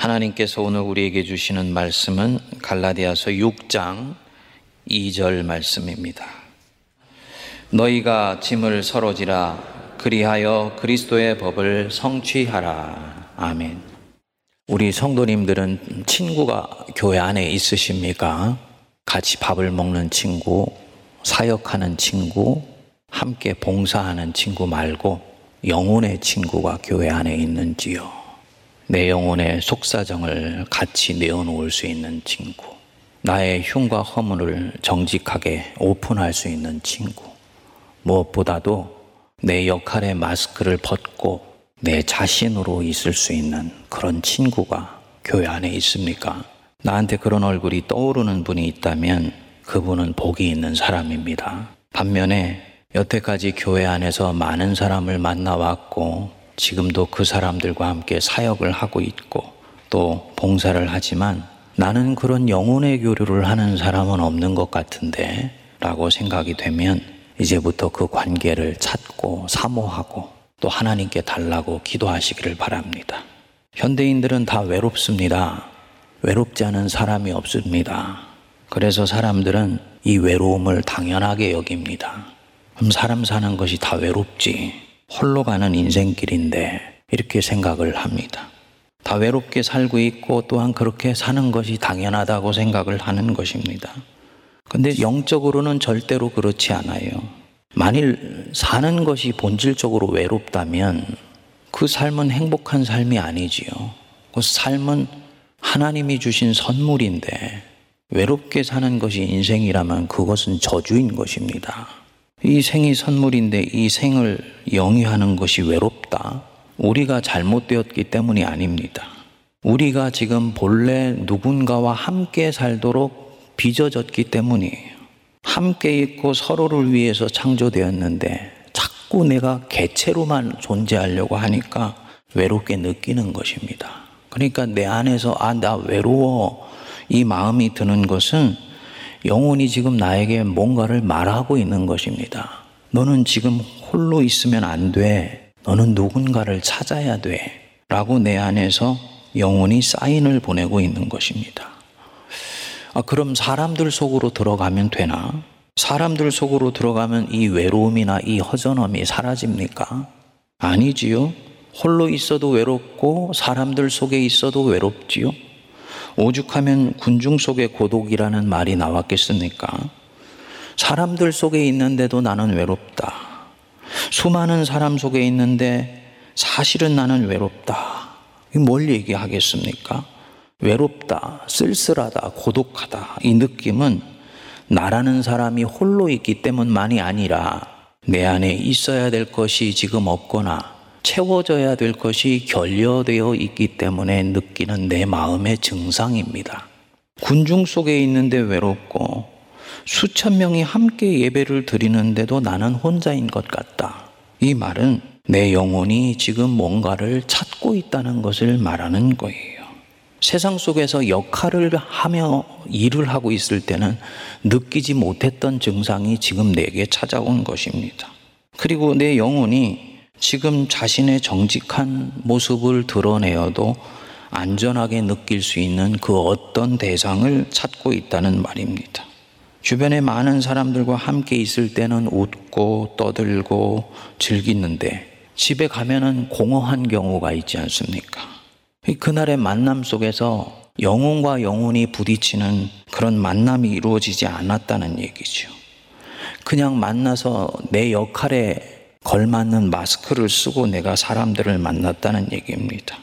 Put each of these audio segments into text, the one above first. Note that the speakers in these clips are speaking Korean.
하나님께서 오늘 우리에게 주시는 말씀은 갈라디아서 6장 2절 말씀입니다. 너희가 짐을 서로 지라 그리하여 그리스도의 법을 성취하라. 아멘. 우리 성도님들은 친구가 교회 안에 있으십니까? 같이 밥을 먹는 친구, 사역하는 친구, 함께 봉사하는 친구 말고 영혼의 친구가 교회 안에 있는지요? 내 영혼의 속사정을 같이 내어놓을 수 있는 친구, 나의 흉과 허물을 정직하게 오픈할 수 있는 친구, 무엇보다도 내 역할의 마스크를 벗고 내 자신으로 있을 수 있는 그런 친구가 교회 안에 있습니까? 나한테 그런 얼굴이 떠오르는 분이 있다면 그분은 복이 있는 사람입니다. 반면에 여태까지 교회 안에서 많은 사람을 만나왔고 지금도 그 사람들과 함께 사역을 하고 있고 또 봉사를 하지만 나는 그런 영혼의 교류를 하는 사람은 없는 것 같은데 라고 생각이 되면 이제부터 그 관계를 찾고 사모하고 또 하나님께 달라고 기도하시기를 바랍니다. 현대인들은 다 외롭습니다. 외롭지 않은 사람이 없습니다. 그래서 사람들은 이 외로움을 당연하게 여깁니다. 그럼 사람 사는 것이 다 외롭지. 홀로 가는 인생길인데 이렇게 생각을 합니다. 다 외롭게 살고 있고 또한 그렇게 사는 것이 당연하다고 생각을 하는 것입니다. 근데 영적으로는 절대로 그렇지 않아요. 만일 사는 것이 본질적으로 외롭다면 그 삶은 행복한 삶이 아니지요. 그 삶은 하나님이 주신 선물인데 외롭게 사는 것이 인생이라면 그것은 저주인 것입니다. 이 생이 선물인데 이 생을 영위하는 것이 외롭다. 우리가 잘못되었기 때문이 아닙니다. 우리가 지금 본래 누군가와 함께 살도록 빚어졌기 때문이에요. 함께 있고 서로를 위해서 창조되었는데 자꾸 내가 개체로만 존재하려고 하니까 외롭게 느끼는 것입니다. 그러니까 내 안에서 아, 나 외로워. 이 마음이 드는 것은 영혼이 지금 나에게 뭔가를 말하고 있는 것입니다. 너는 지금 홀로 있으면 안 돼. 너는 누군가를 찾아야 돼. 라고 내 안에서 영혼이 사인을 보내고 있는 것입니다. 아, 그럼 사람들 속으로 들어가면 되나? 사람들 속으로 들어가면 이 외로움이나 이 허전함이 사라집니까? 아니지요. 홀로 있어도 외롭고 사람들 속에 있어도 외롭지요. 오죽하면 군중 속의 고독이라는 말이 나왔겠습니까? 사람들 속에 있는데도 나는 외롭다. 수많은 사람 속에 있는데 사실은 나는 외롭다. 뭘 얘기하겠습니까? 외롭다, 쓸쓸하다, 고독하다. 이 느낌은 나라는 사람이 홀로 있기 때문만이 아니라 내 안에 있어야 될 것이 지금 없거나 채워져야 될 것이 결여되어 있기 때문에 느끼는 내 마음의 증상입니다. 군중 속에 있는데 외롭고 수천 명이 함께 예배를 드리는데도 나는 혼자인 것 같다. 이 말은 내 영혼이 지금 뭔가를 찾고 있다는 것을 말하는 거예요. 세상 속에서 역할을 하며 일을 하고 있을 때는 느끼지 못했던 증상이 지금 내게 찾아온 것입니다. 그리고 내 영혼이 지금 자신의 정직한 모습을 드러내어도 안전하게 느낄 수 있는 그 어떤 대상을 찾고 있다는 말입니다. 주변에 많은 사람들과 함께 있을 때는 웃고 떠들고 즐기는데 집에 가면은 공허한 경우가 있지 않습니까? 그날의 만남 속에서 영혼과 영혼이 부딪히는 그런 만남이 이루어지지 않았다는 얘기죠. 그냥 만나서 내 역할에 걸맞는 마스크를 쓰고 내가 사람들을 만났다는 얘기입니다.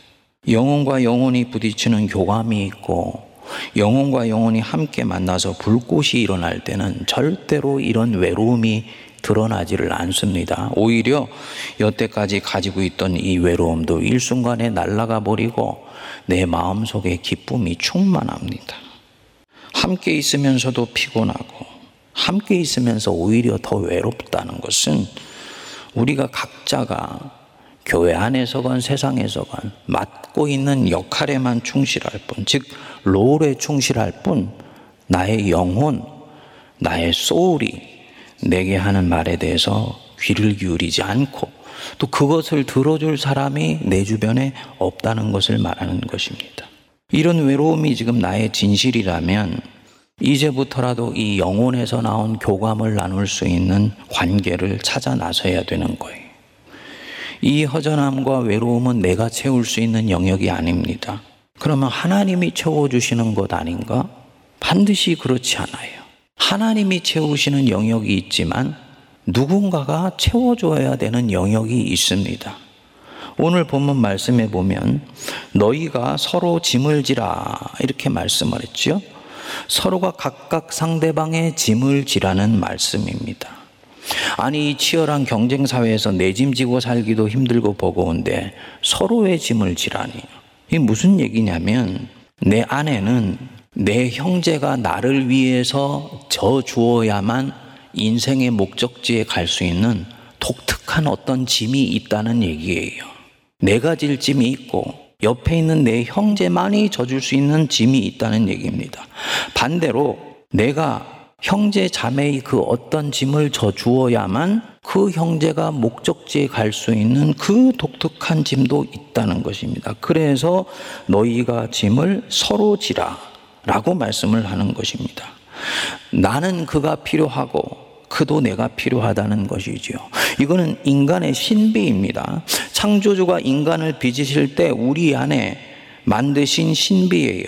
영혼과 영혼이 부딪히는 교감이 있고 영혼과 영혼이 함께 만나서 불꽃이 일어날 때는 절대로 이런 외로움이 드러나지를 않습니다. 오히려 여태까지 가지고 있던 이 외로움도 일순간에 날아가 버리고 내 마음 속에 기쁨이 충만합니다. 함께 있으면서도 피곤하고 함께 있으면서 오히려 더 외롭다는 것은 우리가 각자가 교회 안에서건 세상에서건 맡고 있는 역할에만 충실할 뿐, 즉, 롤에 충실할 뿐, 나의 영혼, 나의 소울이 내게 하는 말에 대해서 귀를 기울이지 않고 또 그것을 들어줄 사람이 내 주변에 없다는 것을 말하는 것입니다. 이런 외로움이 지금 나의 진실이라면 이제부터라도 이 영혼에서 나온 교감을 나눌 수 있는 관계를 찾아 나서야 되는 거예요. 이 허전함과 외로움은 내가 채울 수 있는 영역이 아닙니다. 그러면 하나님이 채워주시는 것 아닌가? 반드시 그렇지 않아요. 하나님이 채우시는 영역이 있지만 누군가가 채워줘야 되는 영역이 있습니다. 오늘 본문 말씀에 보면 너희가 서로 짐을 지라 이렇게 말씀을 했죠. 서로가 각각 상대방의 짐을 지라는 말씀입니다. 아니 이 치열한 경쟁 사회에서 내 짐 지고 살기도 힘들고 버거운데 서로의 짐을 지라니 이게 무슨 얘기냐면 내 안에는 내 형제가 나를 위해서 져 주어야만 인생의 목적지에 갈 수 있는 독특한 어떤 짐이 있다는 얘기예요. 내가 질 짐이 있고 옆에 있는 내 형제만이 져줄 수 있는 짐이 있다는 얘기입니다. 반대로 내가 형제 자매의 그 어떤 짐을 져 주어야만 그 형제가 목적지에 갈 수 있는 그 독특한 짐도 있다는 것입니다. 그래서 너희가 짐을 서로 지라 라고 말씀을 하는 것입니다. 나는 그가 필요하고 그도 내가 필요하다는 것이지요. 이거는 인간의 신비입니다. 창조주가 인간을 빚으실 때 우리 안에 만드신 신비예요.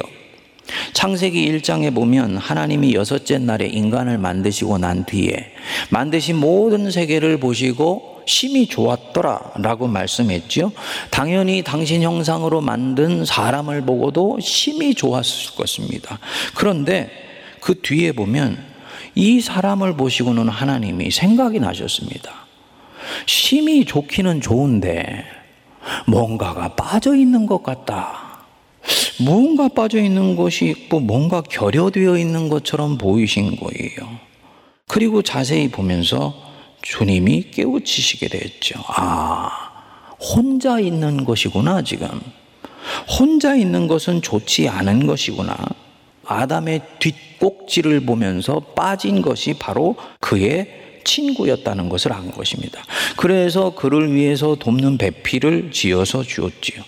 창세기 1장에 보면 하나님이 여섯째 날에 인간을 만드시고 난 뒤에 만드신 모든 세계를 보시고 심히 좋았더라 라고 말씀했죠. 당연히 당신 형상으로 만든 사람을 보고도 심히 좋았을 것입니다. 그런데 그 뒤에 보면 이 사람을 보시고는 하나님이 생각이 나셨습니다. 심히 좋기는 좋은데 뭔가가 빠져 있는 것 같다. 무언가 빠져 있는 것이 있고 뭔가 결여되어 있는 것처럼 보이신 거예요. 그리고 자세히 보면서 주님이 깨우치시게 됐죠. 아, 혼자 있는 것이구나, 지금. 혼자 있는 것은 좋지 않은 것이구나. 아담의 뒷꼭지를 보면서 빠진 것이 바로 그의 친구였다는 것을 안 것입니다. 그래서 그를 위해서 돕는 배필을 지어서 주었지요.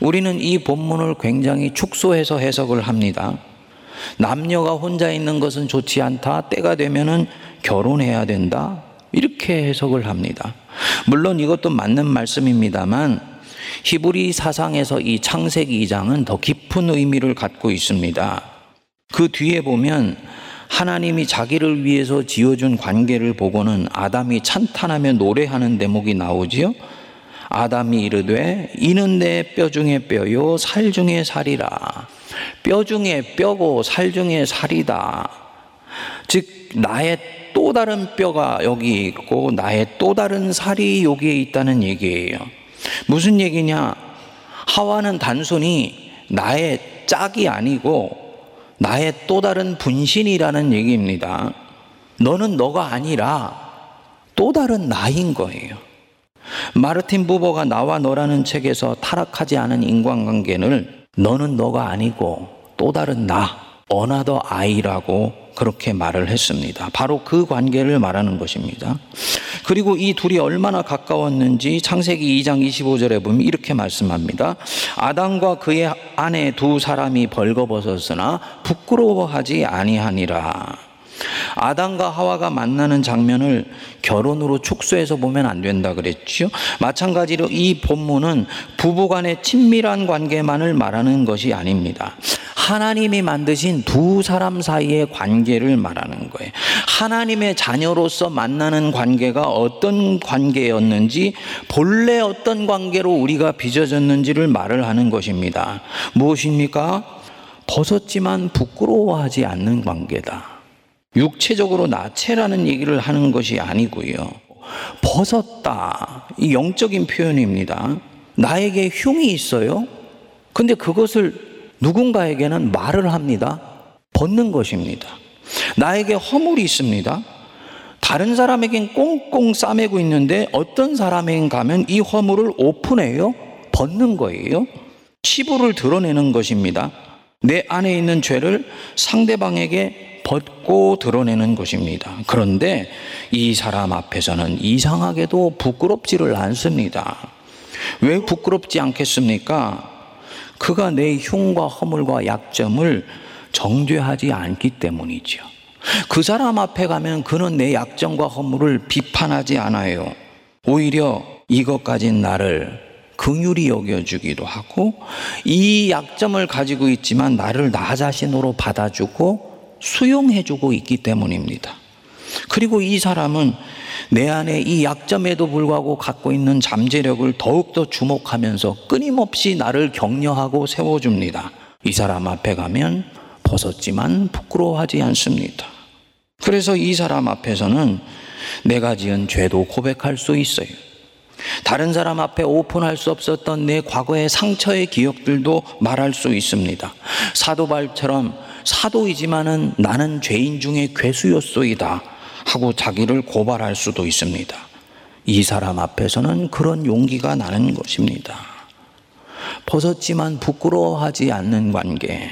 우리는 이 본문을 굉장히 축소해서 해석을 합니다. 남녀가 혼자 있는 것은 좋지 않다. 때가 되면은 결혼해야 된다. 이렇게 해석을 합니다. 물론 이것도 맞는 말씀입니다만 히브리 사상에서 이 창세기 2장은 더 깊은 의미를 갖고 있습니다. 그 뒤에 보면 하나님이 자기를 위해서 지어준 관계를 보고는 아담이 찬탄하며 노래하는 대목이 나오지요. 아담이 이르되 이는 내 뼈 중에 뼈요 살 중에 살이라. 뼈 중에 뼈고 살 중에 살이다. 즉 나의 또 다른 뼈가 여기 있고 나의 또 다른 살이 여기에 있다는 얘기예요. 무슨 얘기냐? 하와는 단순히 나의 짝이 아니고 나의 또 다른 분신이라는 얘기입니다. 너는 너가 아니라 또 다른 나인 거예요. 마르틴 부버가 나와 너라는 책에서 타락하지 않은 인간관계를 너는 너가 아니고 또 다른 나, another I라고 그렇게 말을 했습니다. 바로 그 관계를 말하는 것입니다. 그리고 이 둘이 얼마나 가까웠는지 창세기 2장 25절에 보면 이렇게 말씀합니다. 아담과 그의 아내 두 사람이 벌거벗었으나 부끄러워하지 아니하니라. 아담과 하와가 만나는 장면을 결혼으로 축소해서 보면 안 된다 그랬죠. 마찬가지로 이 본문은 부부 간의 친밀한 관계만을 말하는 것이 아닙니다. 하나님이 만드신 두 사람 사이의 관계를 말하는 거예요. 하나님의 자녀로서 만나는 관계가 어떤 관계였는지, 본래 어떤 관계로 우리가 빚어졌는지를 말을 하는 것입니다. 무엇입니까? 벗었지만 부끄러워하지 않는 관계다. 육체적으로 나체라는 얘기를 하는 것이 아니고요. 벗었다. 이 영적인 표현입니다. 나에게 흉이 있어요. 근데 그것을 누군가에게는 말을 합니다. 벗는 것입니다. 나에게 허물이 있습니다. 다른 사람에겐 꽁꽁 싸매고 있는데 어떤 사람에겐 가면 이 허물을 오픈해요. 벗는 거예요. 치부를 드러내는 것입니다. 내 안에 있는 죄를 상대방에게 벗고 드러내는 것입니다. 그런데 이 사람 앞에서는 이상하게도 부끄럽지를 않습니다. 왜 부끄럽지 않겠습니까? 그가 내 흉과 허물과 약점을 정죄하지 않기 때문이죠. 그 사람 앞에 가면 그는 내 약점과 허물을 비판하지 않아요. 오히려 이것 가진 나를 긍휼히 여겨주기도 하고 이 약점을 가지고 있지만 나를 나 자신으로 받아주고 수용해주고 있기 때문입니다. 그리고 이 사람은 내 안에 이 약점에도 불구하고 갖고 있는 잠재력을 더욱더 주목하면서 끊임없이 나를 격려하고 세워줍니다. 이 사람 앞에 가면 벗었지만 부끄러워하지 않습니다. 그래서 이 사람 앞에서는 내가 지은 죄도 고백할 수 있어요. 다른 사람 앞에 오픈할 수 없었던 내 과거의 상처의 기억들도 말할 수 있습니다. 사도발처럼 사도이지만은 나는 죄인 중에 괴수였소이다 하고 자기를 고발할 수도 있습니다. 이 사람 앞에서는 그런 용기가 나는 것입니다. 벗었지만 부끄러워하지 않는 관계,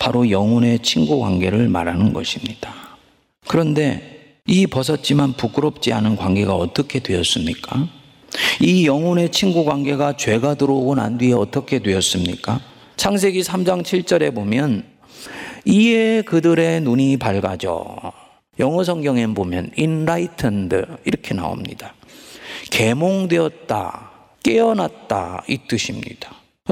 바로 영혼의 친구 관계를 말하는 것입니다. 그런데 이 벗었지만 부끄럽지 않은 관계가 어떻게 되었습니까? 이 영혼의 친구 관계가 죄가 들어오고 난 뒤에 어떻게 되었습니까? 창세기 3장 7절에 보면 이에 그들의 눈이 밝아져 영어 성경에 보면 enlightened 이렇게 나옵니다. 계몽되었다, 깨어났다 이 뜻입니다.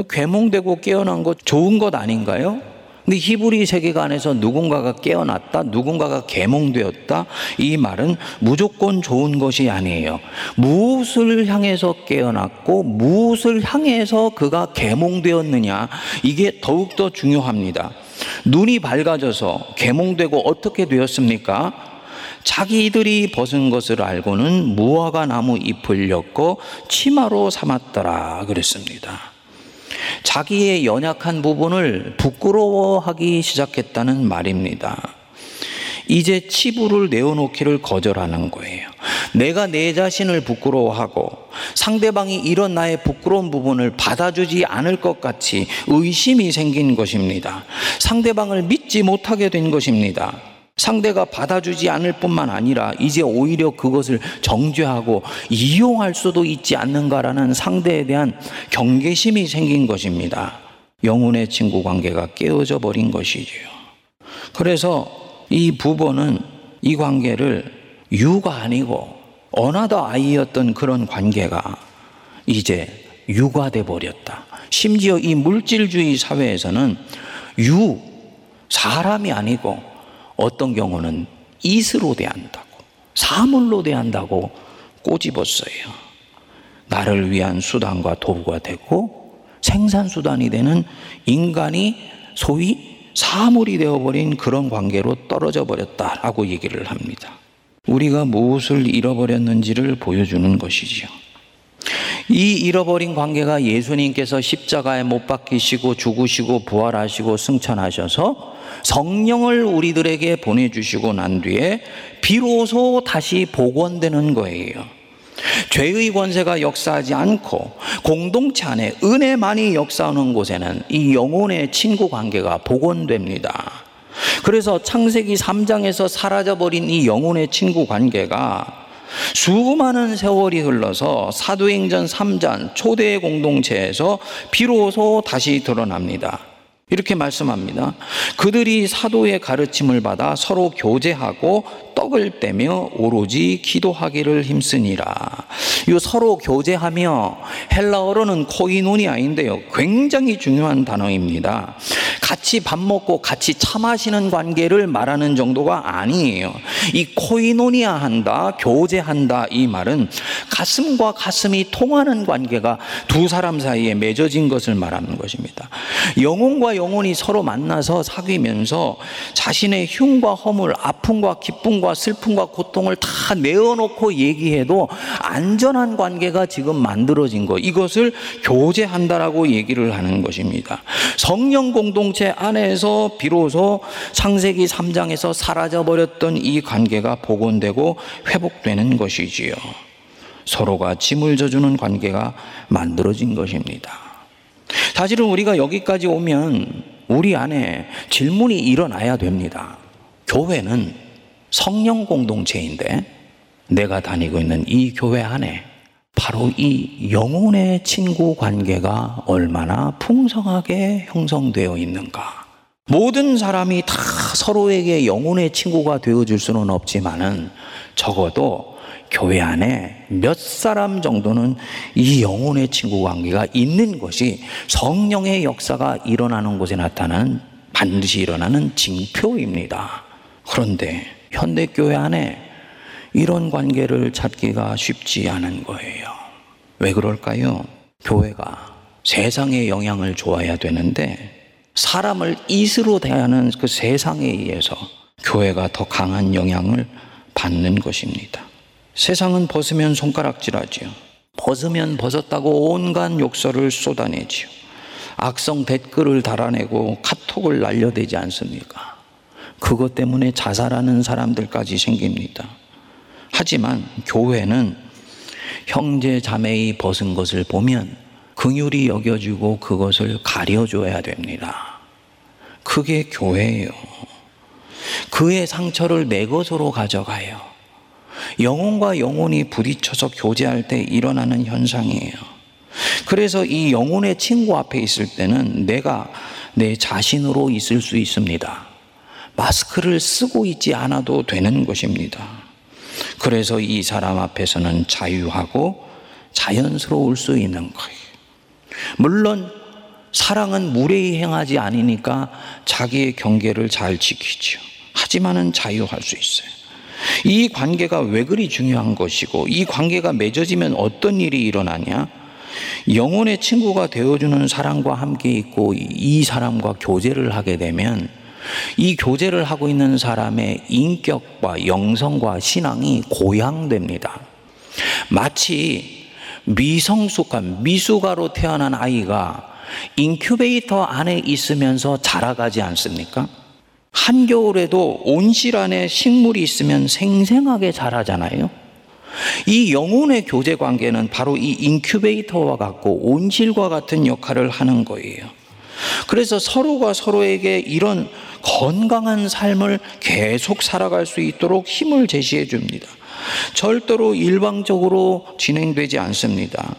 계몽되고 깨어난 것 좋은 것 아닌가요? 근데 히브리 세계관에서 누군가가 깨어났다, 누군가가 계몽되었다, 이 말은 무조건 좋은 것이 아니에요. 무엇을 향해서 깨어났고, 무엇을 향해서 그가 계몽되었느냐, 이게 더욱 더 중요합니다. 눈이 밝아져서 계몽되고 어떻게 되었습니까? 자기들이 벗은 것을 알고는 무화과 나무 잎을 엮고 치마로 삼았더라 그랬습니다. 자기의 연약한 부분을 부끄러워하기 시작했다는 말입니다. 이제 치부를 내어놓기를 거절하는 거예요. 내가 내 자신을 부끄러워하고 상대방이 이런 나의 부끄러운 부분을 받아주지 않을 것 같이 의심이 생긴 것입니다. 상대방을 믿지 못하게 된 것입니다. 상대가 받아주지 않을 뿐만 아니라 이제 오히려 그것을 정죄하고 이용할 수도 있지 않는가라는 상대에 대한 경계심이 생긴 것입니다. 영혼의 친구 관계가 깨어져 버린 것이지요. 그래서 이 부부는 이 관계를 you가 아니고 another I였던 그런 관계가 이제 you가 돼 버렸다. 심지어 이 물질주의 사회에서는 you 사람이 아니고 어떤 경우는 이스로 대한다고, 사물로 대한다고 꼬집었어요. 나를 위한 수단과 도구가 되고 생산 수단이 되는 인간이 소위 사물이 되어버린 그런 관계로 떨어져 버렸다라고 얘기를 합니다. 우리가 무엇을 잃어버렸는지를 보여주는 것이지요. 이 잃어버린 관계가 예수님께서 십자가에 못 박히시고 죽으시고 부활하시고 승천하셔서 성령을 우리들에게 보내주시고 난 뒤에 비로소 다시 복원되는 거예요. 죄의 권세가 역사하지 않고 공동체 안에 은혜만이 역사하는 곳에는 이 영혼의 친구 관계가 복원됩니다. 그래서 창세기 3장에서 사라져버린 이 영혼의 친구 관계가 수많은 세월이 흘러서 사도행전 3장 초대 공동체에서 비로소 다시 드러납니다. 이렇게 말씀합니다. 그들이 사도의 가르침을 받아 서로 교제하고 떡을 떼며 오로지 기도하기를 힘쓰니라. 이 서로 교제하며 헬라어로는 코이노니아인데요. 굉장히 중요한 단어입니다. 같이 밥 먹고 같이 차 마시는 관계를 말하는 정도가 아니에요. 이 코이노니아 한다, 교제한다 이 말은 가슴과 가슴이 통하는 관계가 두 사람 사이에 맺어진 것을 말하는 것입니다. 영혼과 영혼이 서로 만나서 사귀면서 자신의 흉과 허물, 아픔과 기쁨과 슬픔과 고통을 다 내어놓고 얘기해도 안전한 관계가 지금 만들어진 것. 이것을 교제한다라고 얘기를 하는 것입니다. 성령 공동체 안에서 비로소 창세기 3장에서 사라져버렸던 이 관계가 복원되고 회복되는 것이지요. 서로가 짐을 져주는 관계가 만들어진 것입니다. 사실은 우리가 여기까지 오면 우리 안에 질문이 일어나야 됩니다. 교회는 성령 공동체인데 내가 다니고 있는 이 교회 안에 바로 이 영혼의 친구 관계가 얼마나 풍성하게 형성되어 있는가. 모든 사람이 다 서로에게 영혼의 친구가 되어줄 수는 없지만은 적어도 교회 안에 몇 사람 정도는 이 영혼의 친구 관계가 있는 것이 성령의 역사가 일어나는 곳에 나타나는 반드시 일어나는 징표입니다. 그런데 현대교회 안에 이런 관계를 찾기가 쉽지 않은 거예요. 왜 그럴까요? 교회가 세상의 영향을 좋아야 되는데 사람을 이스로 대하는 그 세상에 의해서 교회가 더 강한 영향을 받는 것입니다. 세상은 벗으면 손가락질하지요. 벗으면 벗었다고 온갖 욕설을 쏟아내지요. 악성 댓글을 달아내고 카톡을 날려대지 않습니까? 그것 때문에 자살하는 사람들까지 생깁니다. 하지만 교회는 형제 자매의 벗은 것을 보면 긍휼히 여겨주고 그것을 가려줘야 됩니다. 그게 교회예요. 그의 상처를 내 것으로 가져가요. 영혼과 영혼이 부딪혀서 교제할 때 일어나는 현상이에요. 그래서 이 영혼의 친구 앞에 있을 때는 내가 내 자신으로 있을 수 있습니다. 마스크를 쓰고 있지 않아도 되는 것입니다. 그래서 이 사람 앞에서는 자유하고 자연스러울 수 있는 거예요. 물론 사랑은 무례히 행하지 않으니까 자기의 경계를 잘 지키죠. 하지만은 자유할 수 있어요. 이 관계가 왜 그리 중요한 것이고 이 관계가 맺어지면 어떤 일이 일어나냐? 영혼의 친구가 되어주는 사람과 함께 있고 이 사람과 교제를 하게 되면 이 교제를 하고 있는 사람의 인격과 영성과 신앙이 고양됩니다. 마치 미성숙한 미숙아로 태어난 아이가 인큐베이터 안에 있으면서 자라가지 않습니까? 한겨울에도 온실 안에 식물이 있으면 생생하게 자라잖아요. 이 영혼의 교제 관계는 바로 이 인큐베이터와 같고 온실과 같은 역할을 하는 거예요. 그래서 서로가 서로에게 이런 건강한 삶을 계속 살아갈 수 있도록 힘을 제시해 줍니다. 절대로 일방적으로 진행되지 않습니다.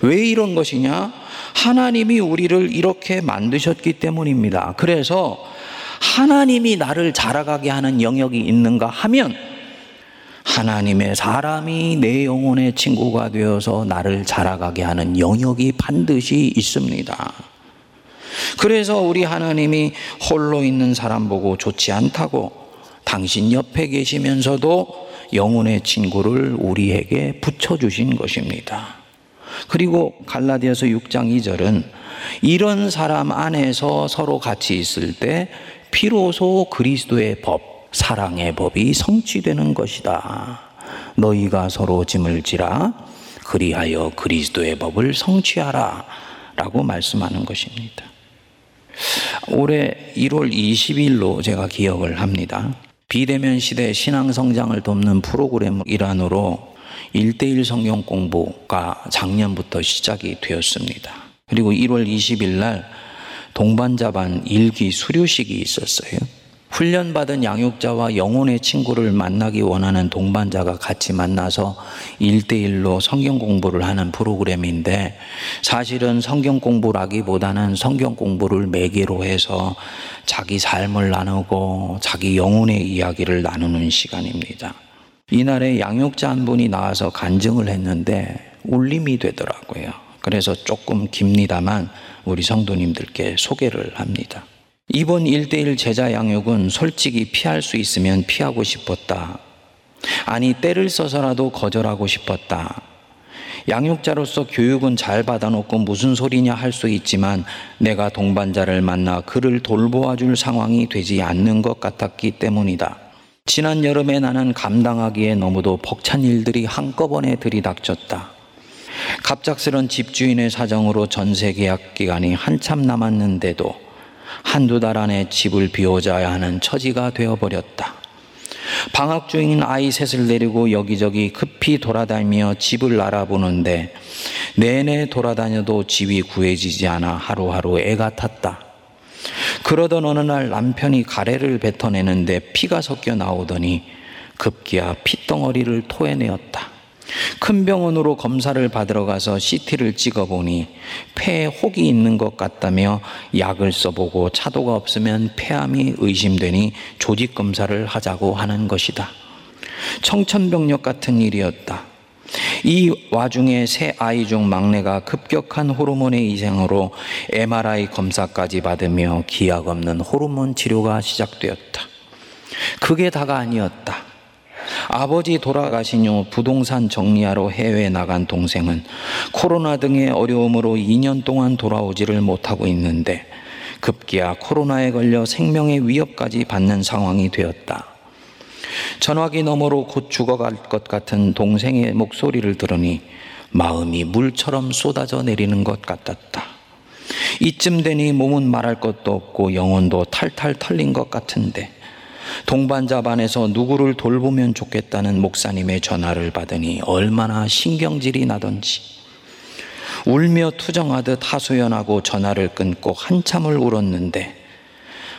왜 이런 것이냐? 하나님이 우리를 이렇게 만드셨기 때문입니다. 그래서 하나님이 나를 자라가게 하는 영역이 있는가 하면 하나님의 사람이 내 영혼의 친구가 되어서 나를 자라가게 하는 영역이 반드시 있습니다. 그래서 우리 하나님이 홀로 있는 사람 보고 좋지 않다고 당신 옆에 계시면서도 영혼의 친구를 우리에게 붙여주신 것입니다. 그리고 갈라디아서 6장 2절은 이런 사람 안에서 서로 같이 있을 때 비로소 그리스도의 법, 사랑의 법이 성취되는 것이다. 너희가 서로 짐을 지라 그리하여 그리스도의 법을 성취하라. 라고 말씀하는 것입니다. 올해 1월 20일로 제가 기억을 합니다. 비대면 시대 신앙 성장을 돕는 프로그램 일환으로 1대1 성경 공부가 작년부터 시작이 되었습니다. 그리고 1월 20일 날 동반자반 일기 수료식이 있었어요. 훈련받은 양육자와 영혼의 친구를 만나기 원하는 동반자가 같이 만나서 일대일로 성경 공부를 하는 프로그램인데 사실은 성경 공부라기보다는 성경 공부를 매개로 해서 자기 삶을 나누고 자기 영혼의 이야기를 나누는 시간입니다. 이날에 양육자 한 분이 나와서 간증을 했는데 울림이 되더라고요. 그래서 조금 깁니다만 우리 성도님들께 소개를 합니다. 이번 1대1 제자 양육은 솔직히 피할 수 있으면 피하고 싶었다. 아니, 때를 써서라도 거절하고 싶었다. 양육자로서 교육은 잘 받아놓고 무슨 소리냐 할 수 있지만 내가 동반자를 만나 그를 돌보아 줄 상황이 되지 않는 것 같았기 때문이다. 지난 여름에 나는 감당하기에 너무도 벅찬 일들이 한꺼번에 들이닥쳤다. 갑작스런 집주인의 사정으로 전세 계약 기간이 한참 남았는데도 한두 달 안에 집을 비워줘야 하는 처지가 되어버렸다. 방학 중인 아이 셋을 데리고 여기저기 급히 돌아다니며 집을 알아보는데 내내 돌아다녀도 집이 구해지지 않아 하루하루 애가 탔다. 그러던 어느 날 남편이 가래를 뱉어내는데 피가 섞여 나오더니 급기야 핏덩어리를 토해내었다. 큰 병원으로 검사를 받으러 가서 CT를 찍어보니 폐에 혹이 있는 것 같다며 약을 써보고 차도가 없으면 폐암이 의심되니 조직 검사를 하자고 하는 것이다. 청천벽력 같은 일이었다. 이 와중에 새 아이 중 막내가 급격한 호르몬의 이생으로 MRI 검사까지 받으며 기약 없는 호르몬 치료가 시작되었다. 그게 다가 아니었다. 아버지 돌아가신 후 부동산 정리하러 해외 나간 동생은 코로나 등의 어려움으로 2년 동안 돌아오지를 못하고 있는데 급기야 코로나에 걸려 생명의 위협까지 받는 상황이 되었다. 전화기 너머로 곧 죽어갈 것 같은 동생의 목소리를 들으니 마음이 물처럼 쏟아져 내리는 것 같았다. 이쯤 되니 몸은 말할 것도 없고 영혼도 탈탈 털린 것 같은데 동반자 반에서 누구를 돌보면 좋겠다는 목사님의 전화를 받으니 얼마나 신경질이 나던지 울며 투정하듯 하소연하고 전화를 끊고 한참을 울었는데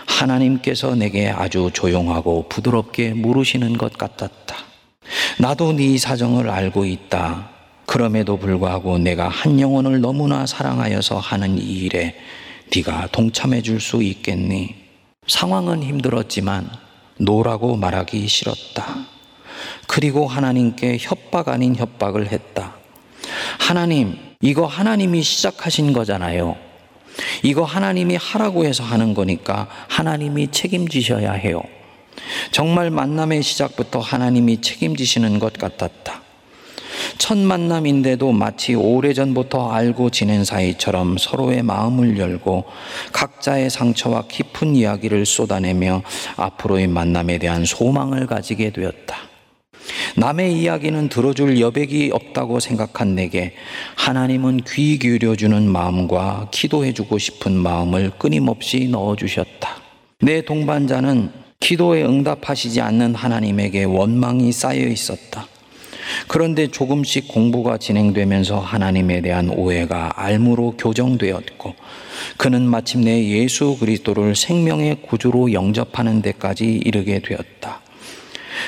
하나님께서 내게 아주 조용하고 부드럽게 물으시는 것 같았다. 나도 네 사정을 알고 있다. 그럼에도 불구하고 내가 한 영혼을 너무나 사랑하여서 하는 이 일에 네가 동참해 줄 수 있겠니? 상황은 힘들었지만 노라고 말하기 싫었다. 그리고 하나님께 협박 아닌 협박을 했다. 하나님, 이거 하나님이 시작하신 거잖아요. 이거 하나님이 하라고 해서 하는 거니까 하나님이 책임지셔야 해요. 정말 만남의 시작부터 하나님이 책임지시는 것 같았다. 첫 만남인데도 마치 오래전부터 알고 지낸 사이처럼 서로의 마음을 열고 각자의 상처와 깊은 이야기를 쏟아내며 앞으로의 만남에 대한 소망을 가지게 되었다. 남의 이야기는 들어줄 여백이 없다고 생각한 내게 하나님은 귀 기울여주는 마음과 기도해주고 싶은 마음을 끊임없이 넣어주셨다. 내 동반자는 기도에 응답하시지 않는 하나님에게 원망이 쌓여 있었다. 그런데 조금씩 공부가 진행되면서 하나님에 대한 오해가 알무로 교정되었고 그는 마침내 예수 그리스도를 생명의 구주로 영접하는 데까지 이르게 되었다.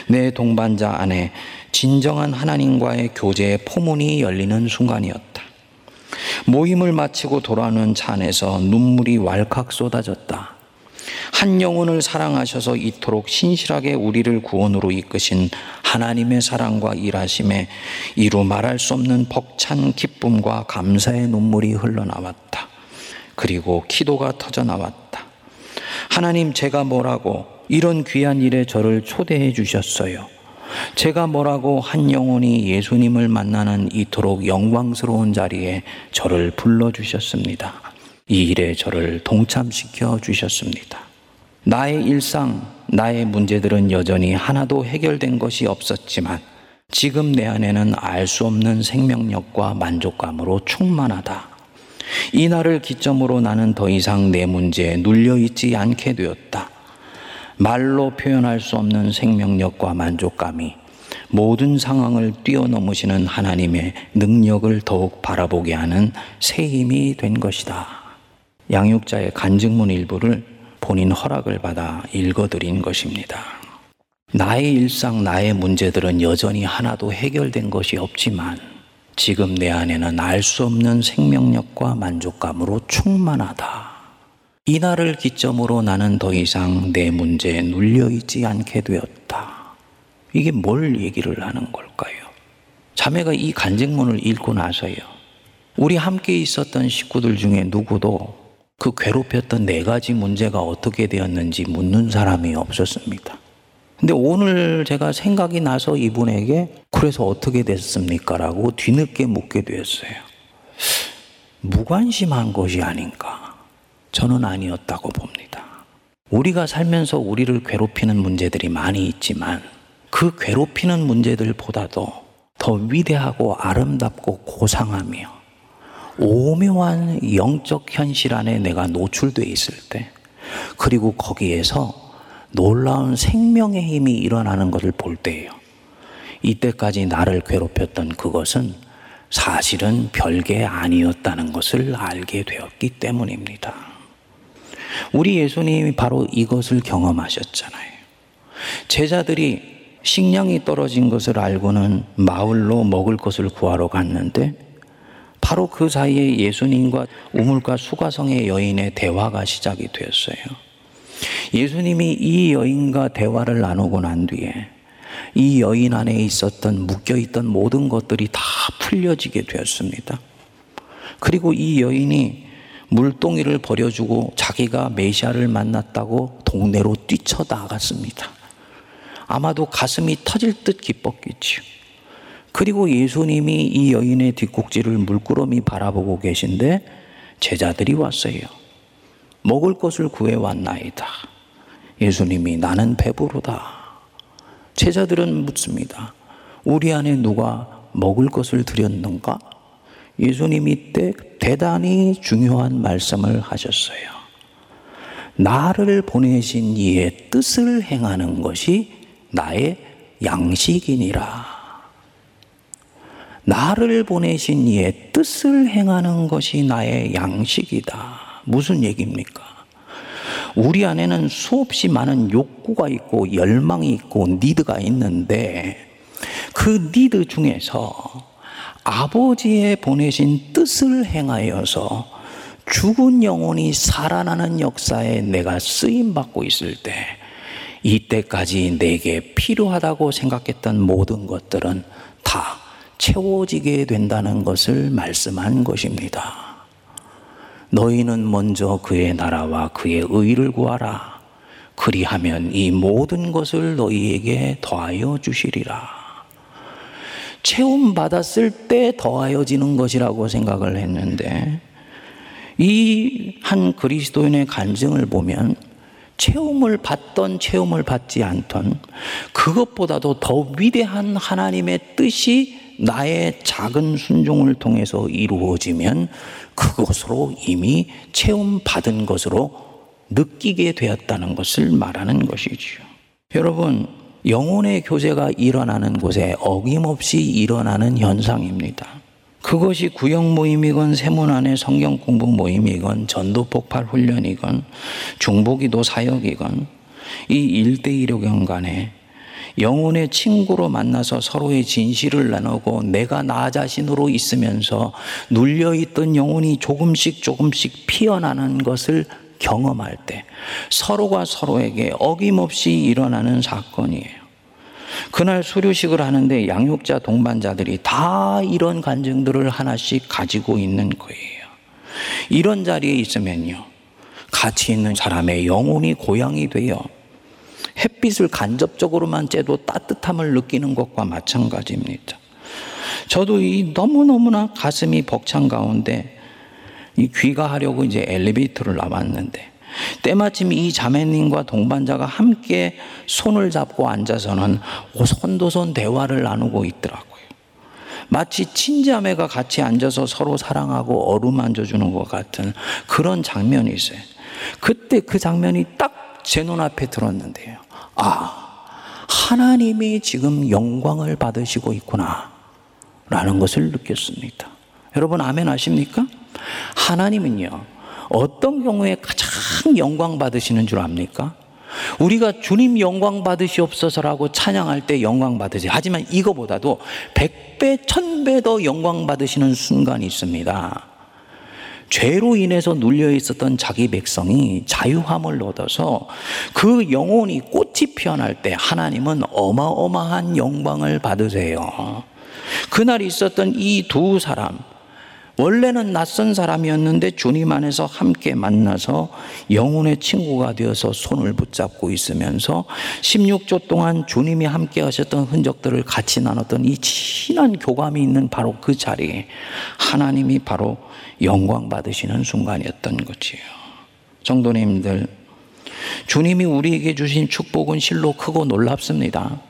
내 동반자 안에 진정한 하나님과의 교제의 포문이 열리는 순간이었다. 모임을 마치고 돌아오는 차 안에서 눈물이 왈칵 쏟아졌다. 한 영혼을 사랑하셔서 이토록 신실하게 우리를 구원으로 이끄신 하나님의 사랑과 일하심에 이루 말할 수 없는 벅찬 기쁨과 감사의 눈물이 흘러나왔다. 그리고 기도가 터져 나왔다. 하나님, 제가 뭐라고 이런 귀한 일에 저를 초대해 주셨어요. 제가 뭐라고 한 영혼이 예수님을 만나는 이토록 영광스러운 자리에 저를 불러주셨습니다. 이 일에 저를 동참시켜 주셨습니다. 나의 일상, 나의 문제들은 여전히 하나도 해결된 것이 없었지만 지금 내 안에는 알 수 없는 생명력과 만족감으로 충만하다. 이 날을 기점으로 나는 더 이상 내 문제에 눌려있지 않게 되었다. 말로 표현할 수 없는 생명력과 만족감이 모든 상황을 뛰어넘으시는 하나님의 능력을 더욱 바라보게 하는 새 힘이 된 것이다. 양육자의 간증문 일부를 본인 허락을 받아 읽어드린 것입니다. 나의 일상, 나의 문제들은 여전히 하나도 해결된 것이 없지만 지금 내 안에는 알 수 없는 생명력과 만족감으로 충만하다. 이날을 기점으로 나는 더 이상 내 문제에 눌려있지 않게 되었다. 이게 뭘 얘기를 하는 걸까요? 자매가 이 간증문을 읽고 나서요. 우리 함께 있었던 식구들 중에 누구도 그 괴롭혔던 네 가지 문제가 어떻게 되었는지 묻는 사람이 없었습니다. 근데 오늘 제가 생각이 나서 이분에게 그래서 어떻게 됐습니까? 라고 뒤늦게 묻게 되었어요. 무관심한 것이 아닌가. 저는 아니었다고 봅니다. 우리가 살면서 우리를 괴롭히는 문제들이 많이 있지만 그 괴롭히는 문제들보다도 더 위대하고 아름답고 고상하며 오묘한 영적 현실 안에 내가 노출돼 있을 때 그리고 거기에서 놀라운 생명의 힘이 일어나는 것을 볼 때예요. 이때까지 나를 괴롭혔던 그것은 사실은 별게 아니었다는 것을 알게 되었기 때문입니다. 우리 예수님이 바로 이것을 경험하셨잖아요. 제자들이 식량이 떨어진 것을 알고는 마을로 먹을 것을 구하러 갔는데 바로 그 사이에 예수님과 우물가 수가성의 여인의 대화가 시작이 되었어요. 예수님이 이 여인과 대화를 나누고 난 뒤에 이 여인 안에 있었던 묶여있던 모든 것들이 다 풀려지게 되었습니다. 그리고 이 여인이 물동이를 버려주고 자기가 메시아를 만났다고 동네로 뛰쳐나갔습니다. 아마도 가슴이 터질 듯 기뻤겠지요. 그리고 예수님이 이 여인의 뒷꼭지를 물끄러미 바라보고 계신데 제자들이 왔어요. 먹을 것을 구해 왔나이다. 예수님이 나는 배부르다. 제자들은 묻습니다. 우리 안에 누가 먹을 것을 드렸는가? 예수님이 때 대단히 중요한 말씀을 하셨어요. 나를 보내신 이의 뜻을 행하는 것이 나의 양식이니라. 나를 보내신 이의 뜻을 행하는 것이 나의 양식이다. 무슨 얘기입니까? 우리 안에는 수없이 많은 욕구가 있고 열망이 있고 니드가 있는데 그 니드 중에서 아버지의 보내신 뜻을 행하여서 죽은 영혼이 살아나는 역사에 내가 쓰임 받고 있을 때 이때까지 내게 필요하다고 생각했던 모든 것들은 다 채워지게 된다는 것을 말씀한 것입니다. 너희는 먼저 그의 나라와 그의 의를 구하라. 그리하면 이 모든 것을 너희에게 더하여 주시리라. 체험 받았을 때 더하여지는 것이라고 생각을 했는데 이 한 그리스도인의 간증을 보면 체험을 받던 체험을 받지 않던 그것보다도 더 위대한 하나님의 뜻이 나의 작은 순종을 통해서 이루어지면 그것으로 이미 체험 받은 것으로 느끼게 되었다는 것을 말하는 것이지요. 여러분, 영혼의 교제가 일어나는 곳에 어김없이 일어나는 현상입니다. 그것이 구역 모임이건 세문 안의 성경 공부 모임이건 전도 폭발 훈련이건 중보기도 사역이건 이1대1의 경간에 영혼의 친구로 만나서 서로의 진실을 나누고 내가 나 자신으로 있으면서 눌려있던 영혼이 조금씩 조금씩 피어나는 것을 경험할 때 서로가 서로에게 어김없이 일어나는 사건이에요. 그날 수료식을 하는데 양육자 동반자들이 다 이런 간증들을 하나씩 가지고 있는 거예요. 이런 자리에 있으면요. 같이 있는 사람의 영혼이 고향이 되어 햇빛을 간접적으로만 쬐도 따뜻함을 느끼는 것과 마찬가지입니다. 저도 이 너무너무나 가슴이 벅찬 가운데 이 귀가하려고 이제 엘리베이터를 나왔는데 때마침 이 자매님과 동반자가 함께 손을 잡고 앉아서는 오손도손 대화를 나누고 있더라고요. 마치 친자매가 같이 앉아서 서로 사랑하고 어루만져 주는 것 같은 그런 장면이 있어요. 그때 그 장면이 딱 제 눈앞에 들었는데요. 아, 하나님이 지금 영광을 받으시고 있구나. 라는 것을 느꼈습니다. 여러분, 아멘 하십니까? 하나님은요, 어떤 경우에 가장 영광 받으시는 줄 압니까? 우리가 주님 영광 받으시옵소서라고 찬양할 때 영광 받으세요. 하지만 이거보다도 백배, 천배 더 영광 받으시는 순간이 있습니다. 죄로 인해서 눌려 있었던 자기 백성이 자유함을 얻어서 그 영혼이 꽃이 피어날 때 하나님은 어마어마한 영광을 받으세요. 그날 있었던 이 두 사람, 원래는 낯선 사람이었는데 주님 안에서 함께 만나서 영혼의 친구가 되어서 손을 붙잡고 있으면서 16조 동안 주님이 함께 하셨던 흔적들을 같이 나눴던 이 친한 교감이 있는 바로 그 자리에 하나님이 바로 영광 받으시는 순간이었던 거지요. 정도님들, 주님이 우리에게 주신 축복은 실로 크고 놀랍습니다.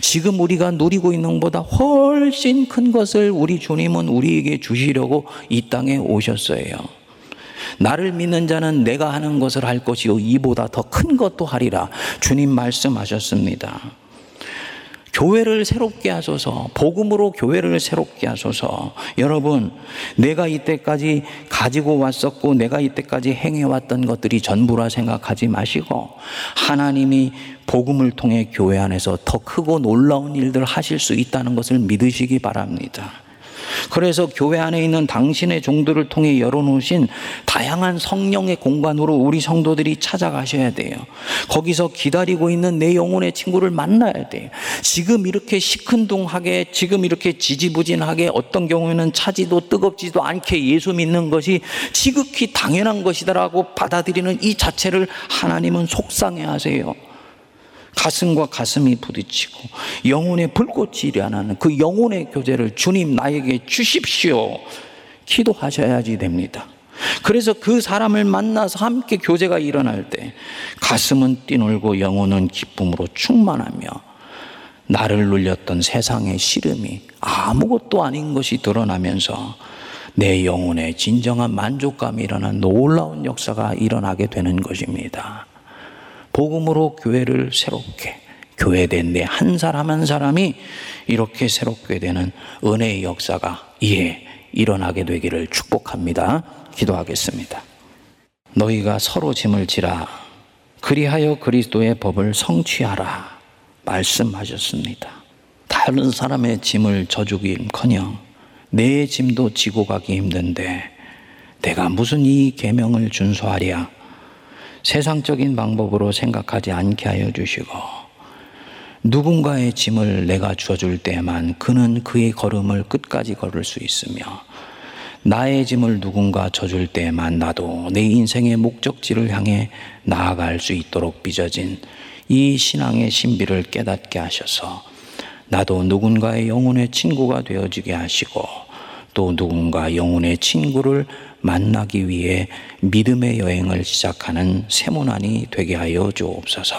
지금 우리가 누리고 있는 것보다 훨씬 큰 것을 우리 주님은 우리에게 주시려고 이 땅에 오셨어요. 나를 믿는 자는 내가 하는 것을 할 것이요 이보다 더 큰 것도 하리라 주님 말씀하셨습니다. 교회를 새롭게 하소서, 복음으로 교회를 새롭게 하소서. 여러분, 내가 이때까지 가지고 왔었고, 내가 이때까지 행해 왔던 것들이 전부라 생각하지 마시고, 하나님이 복음을 통해 교회 안에서 더 크고 놀라운 일들 하실 수 있다는 것을 믿으시기 바랍니다. 그래서 교회 안에 있는 당신의 종들을 통해 열어놓으신 다양한 성령의 공간으로 우리 성도들이 찾아가셔야 돼요. 거기서 기다리고 있는 내 영혼의 친구를 만나야 돼요. 지금 이렇게 시큰둥하게, 지금 이렇게 지지부진하게 어떤 경우에는 차지도 뜨겁지도 않게 예수 믿는 것이 지극히 당연한 것이다라고 받아들이는 이 자체를 하나님은 속상해 하세요. 가슴과 가슴이 부딪히고 영혼의 불꽃이 일어나는 그 영혼의 교제를 주님 나에게 주십시오. 기도하셔야지 됩니다. 그래서 그 사람을 만나서 함께 교제가 일어날 때 가슴은 뛰놀고 영혼은 기쁨으로 충만하며 나를 눌렸던 세상의 시름이 아무것도 아닌 것이 드러나면서 내 영혼의 진정한 만족감이 일어난 놀라운 역사가 일어나게 되는 것입니다. 복음으로 교회를 새롭게 교회된 내 한 사람 한 사람이 이렇게 새롭게 되는 은혜의 역사가 이에 일어나게 되기를 축복합니다. 기도하겠습니다. 너희가 서로 짐을 지라 그리하여 그리스도의 법을 성취하라 말씀하셨습니다. 다른 사람의 짐을 져주기커녕 내 짐도 지고 가기 힘든데 내가 무슨 이 계명을 준수하랴 세상적인 방법으로 생각하지 않게 하여 주시고 누군가의 짐을 내가 주어줄 때만 그는 그의 걸음을 끝까지 걸을 수 있으며 나의 짐을 누군가 져줄 때만 나도 내 인생의 목적지를 향해 나아갈 수 있도록 빚어진 이 신앙의 신비를 깨닫게 하셔서 나도 누군가의 영혼의 친구가 되어지게 하시고 또 누군가 영혼의 친구를 만나기 위해 믿음의 여행을 시작하는 세문안이 되게 하여 주옵소서.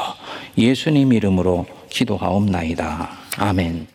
예수님 이름으로 기도하옵나이다. 아멘.